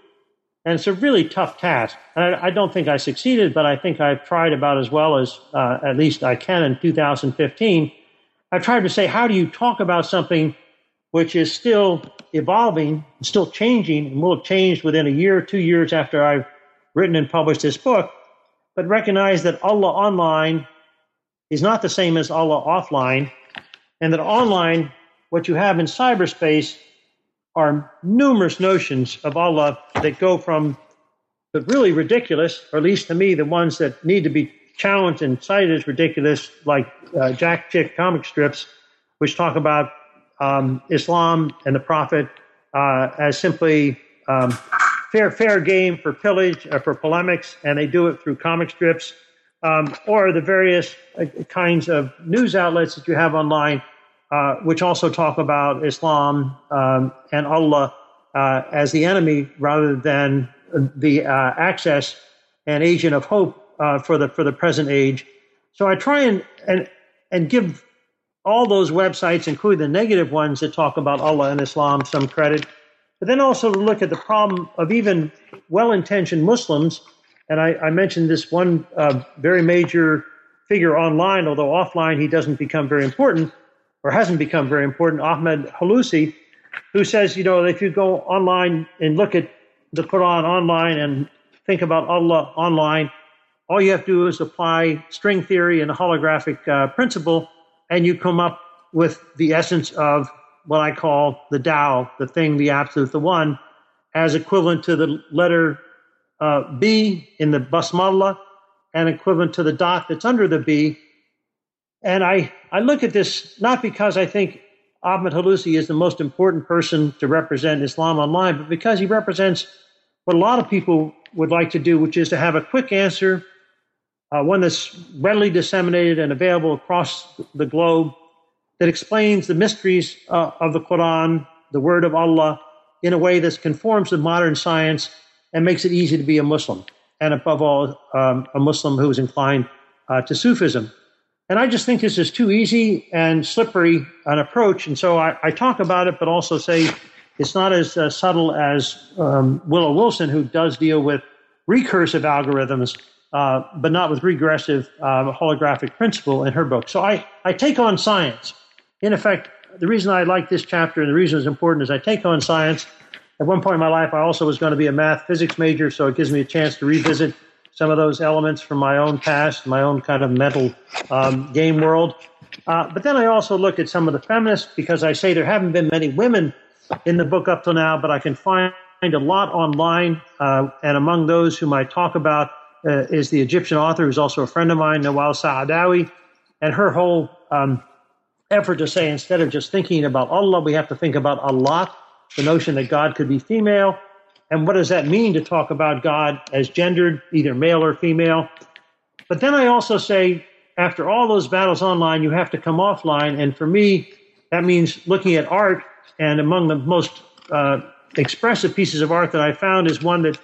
and it's a really tough task. And I, I, don't think I succeeded, but I think I've tried about as well as uh, at least I can in 2015. I've tried to say, how do you talk about something which is still evolving, still changing, and will have changed within a year, two years after I've written and published this book, but recognize that Allah online is not the same as Allah offline, and that online, what you have in cyberspace, are numerous notions of Allah that go from the really ridiculous, or at least to me, the ones that need to be challenged and cited as ridiculous, like uh, Jack Chick comic strips, which talk about um, Islam and the Prophet uh, as simply um, fair fair game for pillage, uh, for polemics, and they do it through comic strips, um, or the various uh, kinds of news outlets that you have online uh, which also talk about Islam um, and Allah uh, as the enemy rather than the uh, access and agent of hope uh, for the for the present age. So I try and and and give all those websites, including the negative ones that talk about Allah and Islam, some credit, but then also to look at the problem of even well-intentioned Muslims. And I, I mentioned this one uh, very major figure online, although offline he doesn't become very important or hasn't become very important, Ahmed Hulusi, who says, you know, if you go online and look at the Quran online and think about Allah online, all you have to do is apply string theory and a holographic uh, principle, and you come up with the essence of what I call the Tao, the thing, the absolute, the one, as equivalent to the letter uh, B in the Basmala and equivalent to the dot that's under the B. And I, I look at this not because I think Ahmed Hulusi is the most important person to represent Islam online, but because he represents what a lot of people would like to do, which is to have a quick answer, uh, one that's readily disseminated and available across the globe, that explains the mysteries uh, of the Quran, the Word of Allah, in a way that conforms to modern science and makes it easy to be a Muslim, and above all, um, a Muslim who is inclined uh, to Sufism. And I just think this is too easy and slippery an approach. And so I, I talk about it, but also say it's not as uh, subtle as um, Willow Wilson, who does deal with recursive algorithms, uh, but not with regressive uh, holographic principle in her book. So I, I take on science. In effect, the reason I like this chapter and the reason it's important is I take on science. At one point in my life, I also was going to be a math physics major, so it gives me a chance to revisit some of those elements from my own past, my own kind of mental um, game world. Uh, but then I also look at some of the feminists because I say there haven't been many women in the book up till now, but I can find a lot online. Uh, and among those whom I talk about, uh, is the Egyptian author who's also a friend of mine, Nawal Saadawi, and her whole um, effort to say instead of just thinking about Allah, we have to think about Allah, the notion that God could be female. And what does that mean to talk about God as gendered, either male or female? But then I also say, after all those battles online, you have to come offline. And for me, that means looking at art. And among the most uh, expressive pieces of art that I found is one that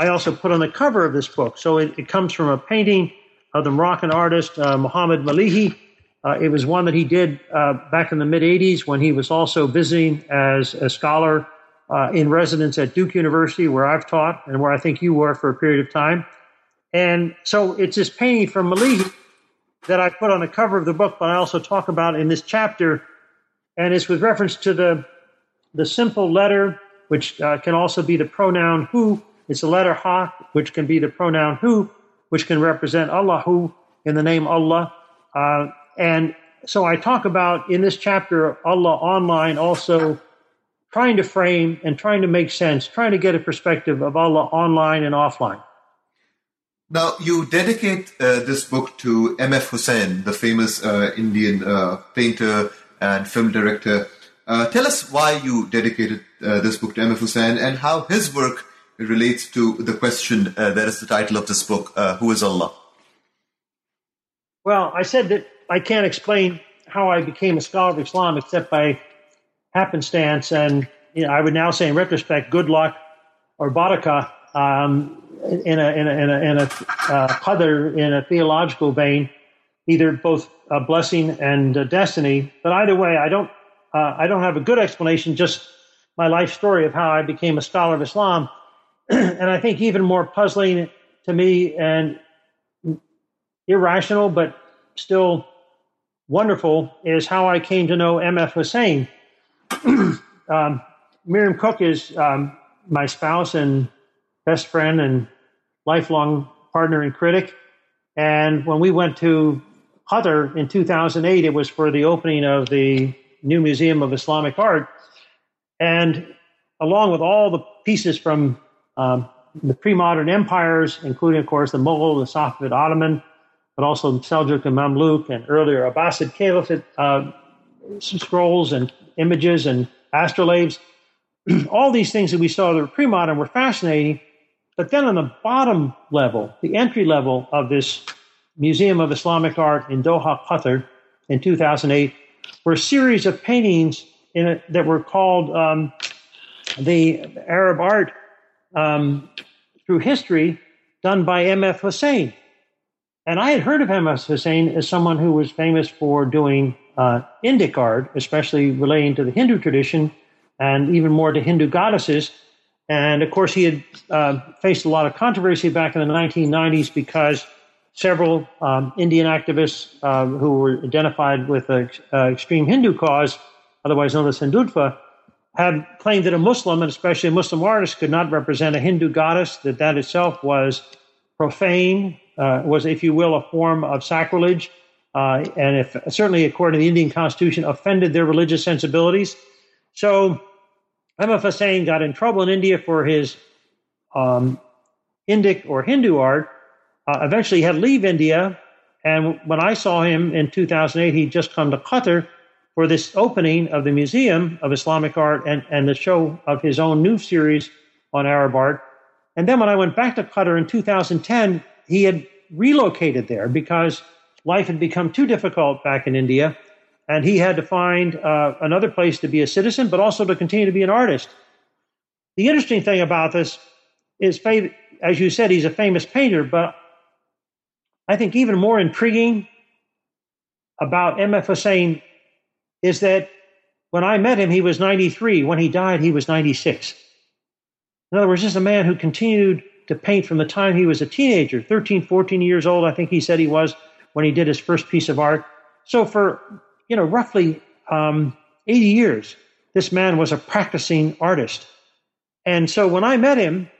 I also put on the cover of this book. So it, it comes from a painting of the Moroccan artist uh, Mohamed Melehi. Uh, it was one that he did uh, back in the mid 80s when he was also visiting as a scholar uh, in residence at Duke University, where I've taught and where I think you were for a period of time. And so it's this painting from Melehi that I put on the cover of the book, but I also talk about in this chapter. And it's with reference to the, the simple letter, which uh, can also be the pronoun who. It's the letter ha, which can be the pronoun who, which can represent Allahu in the name Allah. And so I talk about in this chapter, Allah online also trying to frame and trying to make sense, trying to get a perspective of Allah online and offline. Now, you dedicate uh, this book to M.F. Husain, the famous uh, Indian uh, painter and film director. Uh, tell us why you dedicated uh, this book to M.F. Husain and how his work relates to the question uh, that is the title of this book Who is Allah? Well, I said that I can't explain how I became a scholar of Islam except by happenstance. And you know, I would now say, in retrospect, good luck or barakah um, in a in a in a, in a uh, qadr in a theological vein, either both a blessing and a destiny. But either way, I don't uh, I don't have a good explanation. Just my life story of how I became a scholar of Islam, and I think even more puzzling to me and irrational, but still wonderful is how I came to know M.F. Husain. um, Miriam Cooke is um, my spouse and best friend and lifelong partner and critic. And when we went to Qatar in 2008, it was for the opening of the new Museum of Islamic Art. And along with all the pieces from um, the pre modern empires, including, of course, the Mughal, the Safavid, Ottoman, but also Seljuk and Mamluk and earlier Abbasid Caliphate uh, scrolls and images and astrolabes. All these things that we saw that were pre-modern were fascinating. But then on the bottom level, the entry level of this Museum of Islamic Art in Doha, Qatar, in 2008, were a series of paintings a, that were called um, the Arab art um, through history done by M.F. Husain. And I had heard of M.F. Husain as someone who was famous for doing uh, Indic art, especially relating to the Hindu tradition and even more to Hindu goddesses. And of course, he had uh, faced a lot of controversy back in the 1990s because several um, Indian activists uh, who were identified with the uh, extreme Hindu cause, otherwise known as Hindutva, had claimed that a Muslim, and especially a Muslim artist, could not represent a Hindu goddess, that that itself was profane, uh, was, if you will, a form of sacrilege, uh, and if certainly according to the Indian constitution, offended their religious sensibilities. So M.F. Husain got in trouble in India for his um, Indic or Hindu art. Uh, eventually, had to leave India. And when I saw him in 2008, he'd just come to Qatar for this opening of the Museum of Islamic Art and, and the show of his own new series on Arab art. And then when I went back to Qatar in 2010, he had relocated there because life had become too difficult back in India. And he had to find uh, another place to be a citizen, but also to continue to be an artist. The interesting thing about this is, as you said, he's a famous painter, but I think even more intriguing about M.F. Husain is that when I met him, he was 93. When he died, he was 96. In other words, this is a man who continued to paint from the time he was a teenager, 13, 14 years old, I think he said he was when he did his first piece of art. So for, you know, roughly um, 80 years, this man was a practicing artist. And so when I met him,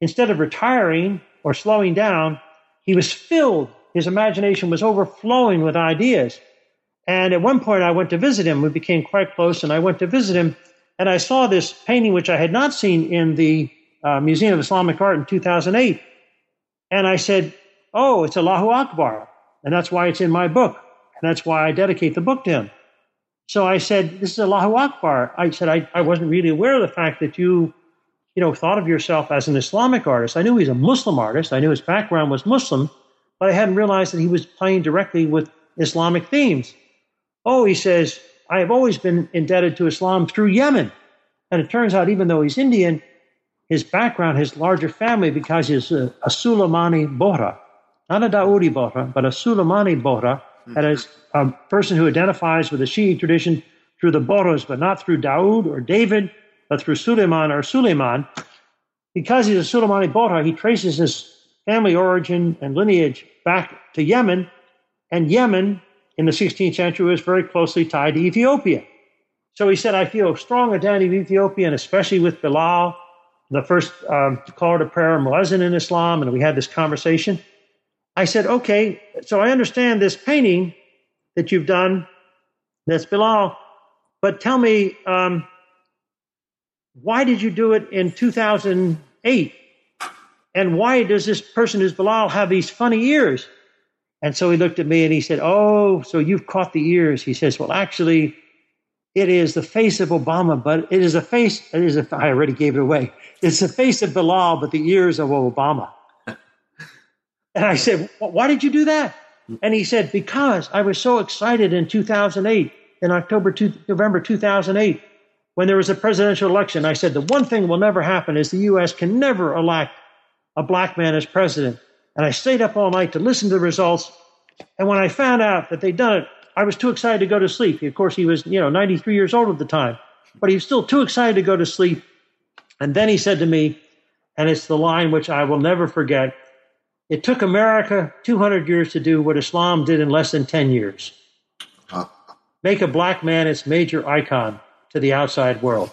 instead of retiring or slowing down, he was filled. His imagination was overflowing with ideas. And at one point, I went to visit him. We became quite close, and I went to visit him. And I saw this painting, which I had not seen in the uh, Museum of Islamic Art in 2008. And I said, Oh, it's Allahu Akbar. And that's why it's in my book. And that's why I dedicate the book to him. So I said, This is Allahu Akbar. I said, I, I wasn't really aware of the fact that you, you know, thought of yourself as an Islamic artist. I knew he's a Muslim artist. I knew his background was Muslim, but I hadn't realized that he was playing directly with Islamic themes. Oh, he says, I have always been indebted to Islam through Yemen. And it turns out, even though he's Indian, his background, his larger family, because he's a, a Sulaimani Bohra, not a Daoudi Bohra, but a Sulaimani Bohra, mm-hmm. that is a person who identifies with the Shi'i tradition through the Bohras, but not through Daoud or David, but through Suleiman or Suleiman. Because he's a Sulaimani Bohra, he traces his family origin and lineage back to Yemen, and Yemen in the 16th century was very closely tied to Ethiopia. So he said, I feel a strong identity with Ethiopia, and especially with Bilal, the first um, caller to prayer muezzin in Islam, and we had this conversation. I said, okay, so I understand this painting that you've done, that's Bilal, but tell me, um, why did you do it in 2008? And why does this person who's Bilal have these funny ears? And so he looked at me and he said, Oh, so you've caught the ears. He says, Well, actually, it is the face of Obama, but it is a face, it is a, I already gave it away. It's the face of Bilal, but the ears of Obama. and I said, Why did you do that? And he said, Because I was so excited in 2008, in October, two, November 2008, when there was a presidential election. I said, The one thing will never happen is the U.S. can never elect a black man as president. And I stayed up all night to listen to the results. And when I found out that they'd done it, I was too excited to go to sleep. Of course, he was, you know, 93 years old at the time, but he was still too excited to go to sleep. And then he said to me, and it's the line which I will never forget it took America 200 years to do what Islam did in less than 10 years make a black man its major icon to the outside world.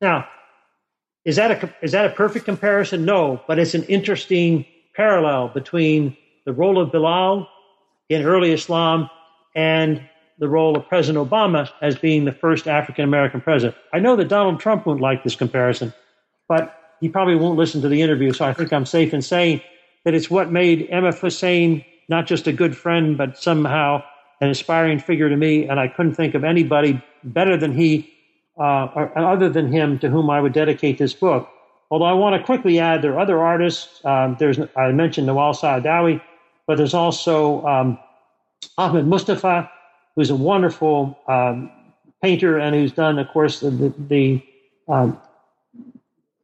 Now, is that a, is that a perfect comparison? No, but it's an interesting parallel between the role of Bilal in early Islam and the role of President Obama as being the first African American president. I know that Donald Trump won't like this comparison, but he probably won't listen to the interview, so I think I'm safe in saying that it's what made M.F. Husain not just a good friend, but somehow an inspiring figure to me, and I couldn't think of anybody better than he, uh, or other than him, to whom I would dedicate this book. Although I want to quickly add, there are other artists. Um, there's I mentioned Nawal Saadawi, but there's also um, Ahmed Mustafa, who's a wonderful um, painter and who's done, of course, the the the, um,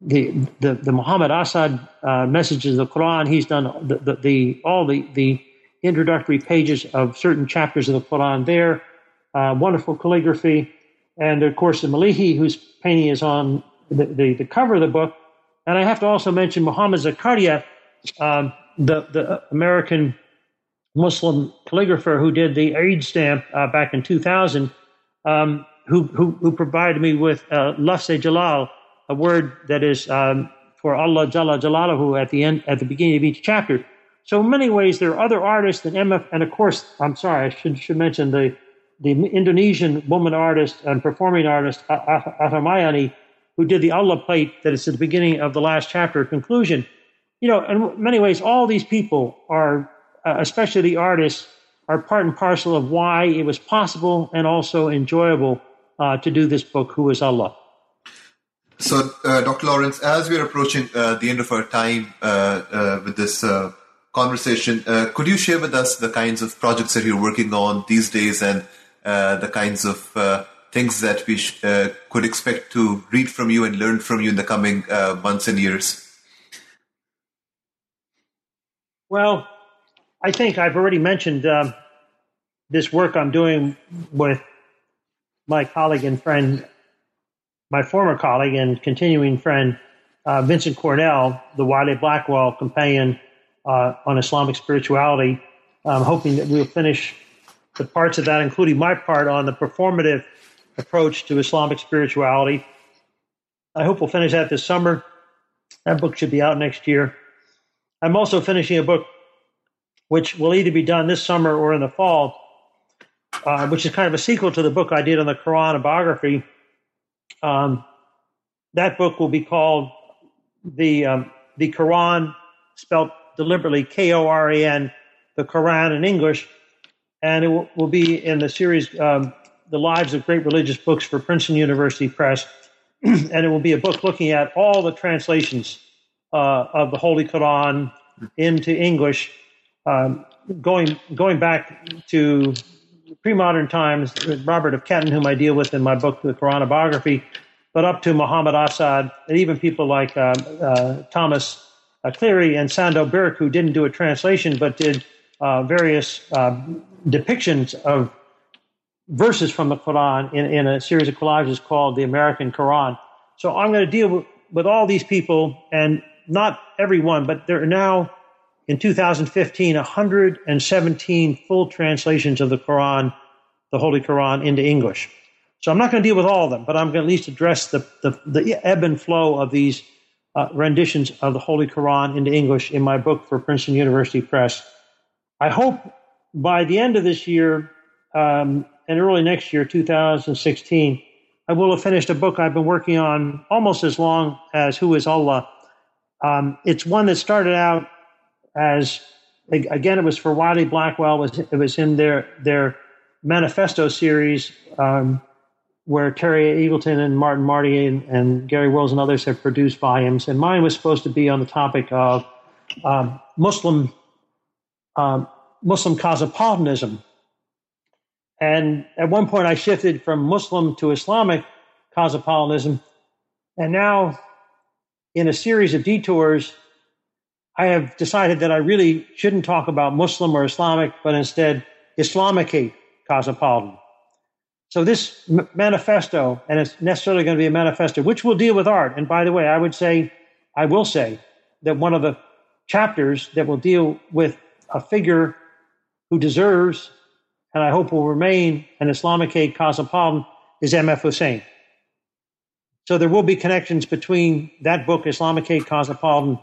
the, the, the, Muhammad Asad uh, messages of the Quran. He's done the, the, the, all the, the introductory pages of certain chapters of the Quran there. Uh, wonderful calligraphy. And of course, the Melehi, whose painting is on the, the, the cover of the book, and I have to also mention Muhammad Zakaria, um, the, the American Muslim calligrapher who did the Eid stamp uh, back in 2000, um, who, who, who, provided me with uh, Jalal, a word that is um, for Allah Jalla Jalaluhu at the end, at the beginning of each chapter. So in many ways, there are other artists than MF, and of course, I'm sorry, I should, should mention the, the Indonesian woman artist and performing artist, Atamayani, who did the Allah plate that is at the beginning of the last chapter conclusion. You know, in many ways, all these people are, uh, especially the artists, are part and parcel of why it was possible and also enjoyable uh, to do this book, Who is Allah? So, uh, Dr. Lawrence, as we're approaching uh, the end of our time uh, uh, with this conversation, could you share with us the kinds of projects that you're working on these days and the kinds of things that we sh- uh, could expect to read from you and learn from you in the coming uh, months and years? Well, I think I've already mentioned um, this work I'm doing with my colleague and friend, my former colleague and continuing friend, uh, Vincent Cornell, the Wiley Blackwell Companion uh, on Islamic Spirituality. I'm hoping that we'll finish the parts of that, including my part on the performative approach to Islamic spirituality. I hope we'll finish that this summer. That book should be out next year. I'm also finishing a book which will either be done this summer or in the fall, uh, which is kind of a sequel to the book I did on the Quran biography. Um, that book will be called the um, the Quran spelt deliberately K O R A N, the Quran in English, and it will, will be in the series um, The Lives of Great Religious Books for Princeton University Press, and it will be a book looking at all the translations uh, of the Holy Quran into English, um, going going back to pre-modern times. Robert of Ketton, whom I deal with in my book, The Quran Biography, but up to Muhammad Asad, and even people like uh, uh, Thomas uh, Cleary and Sandow Birk, who didn't do a translation but did uh, various uh, depictions of verses from the Quran in, in a series of collages called the American Quran. So I'm going to deal with, with all these people, and not everyone, but there are now in 2015 117 full translations of the Quran, the Holy Quran, into English. So I'm not going to deal with all of them, but I'm going to at least address the, the, the ebb and flow of these uh, renditions of the Holy Quran into English in my book for Princeton University Press. I hope by the end of this year um, and early next year, 2016, I will have finished a book I've been working on almost as long as Who is Allah. Um, it's one that started out as, again, it was for Wiley Blackwell. It was, it was in their, their manifesto series. Um, where Terry Eagleton and Martin Marty and, and, Garry Wills and others have produced volumes. And mine was supposed to be on the topic of um, Muslim um, Muslim cosmopolitanism. And at one point, I shifted from Muslim to Islamic cosmopolitanism. And now, in a series of detours, I have decided that I really shouldn't talk about Muslim or Islamic, but instead Islamicate cosmopolitan. So this m- manifesto, and it's necessarily going to be a manifesto, which will deal with art. And by the way, I would say, I will say that one of the chapters that will deal with a figure who deserves, and I hope will remain an Islamicate cosmopolitan, is M.F. Husain. So there will be connections between that book, Islamicate Cosmopolitan,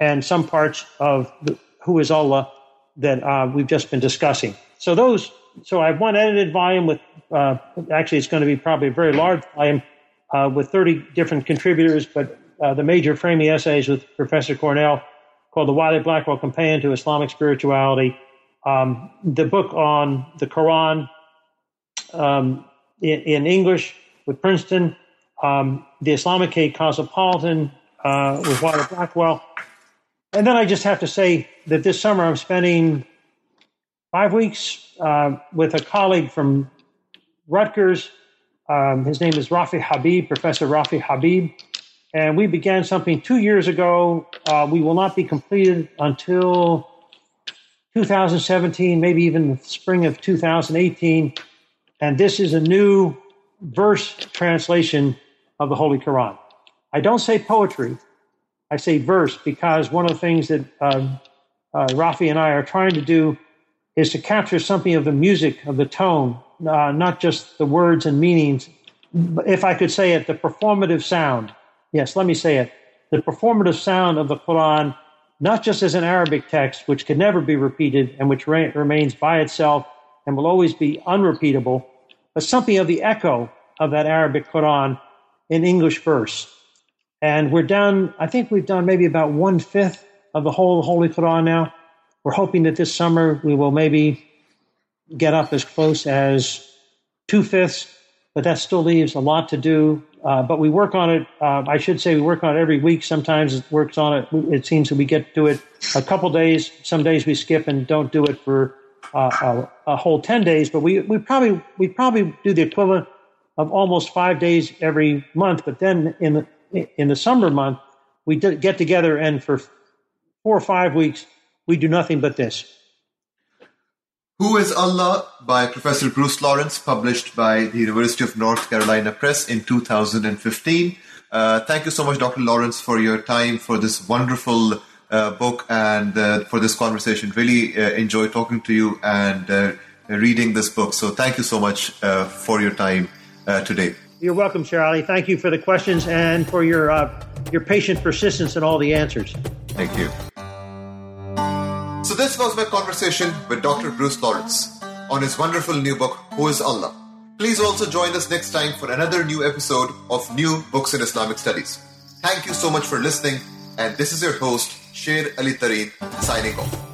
and some parts of the, Who is Allah that uh, we've just been discussing. So those so I have one edited volume with, uh, actually, it's going to be probably a very large volume uh, with 30 different contributors, but uh, the major framing essays with Professor Cornell called The Wiley Blackwell Companion to Islamic Spirituality, um, the book on the Quran um, in, in, English with Princeton, um, the Islamicate Cosmopolitan uh, with Wiley Blackwell. And then I just have to say that this summer I'm spending five weeks uh, with a colleague from Rutgers. Um, his name is Rafey Habib, Professor Rafey Habib. And we began something two years ago. Uh, we will not be completed until 2017, maybe even the spring of 2018. And this is a new verse translation of the Holy Quran. I don't say poetry, I say verse because one of the things that um, uh, Rafey and I are trying to do is to capture something of the music, of the tone, uh, not just the words and meanings. But if I could say it, the performative sound. Yes, let me say it. The performative sound of the Quran, not just as an Arabic text, which can never be repeated and which re- remains by itself and will always be unrepeatable, but something of the echo of that Arabic Quran in English verse. And we're done, I think we've done maybe about one fifth of the whole Holy Quran now. We're hoping that this summer we will maybe get up as close as two fifths, but that still leaves a lot to do. Uh, but we work on it. Uh, I should say we work on it every week. Sometimes it works on it. It seems that we get to it a couple days. Some days we skip and don't do it for uh, a, a, whole ten days. But we we probably we probably do the equivalent of almost five days every month. But then in in the summer month we get together and for four or five weeks we do nothing but this. Who is Allah by Professor Bruce Lawrence, published by the University of North Carolina Press in 2015. Uh, thank you so much, Dr. Lawrence, for your time for this wonderful uh, book and uh, for this conversation. Really uh, enjoy talking to you and uh, reading this book. So thank you so much uh, for your time today. You're welcome, Sher Ali. Thank you for the questions and for your uh, your patient persistence in all the answers. Thank you. So this was my conversation with Dr. Bruce Lawrence on his wonderful new book, Who is Allah? Please also join us next time for another new episode of New Books in Islamic Studies. Thank you so much for listening And this is your host, Sher Ali Tareen, signing off.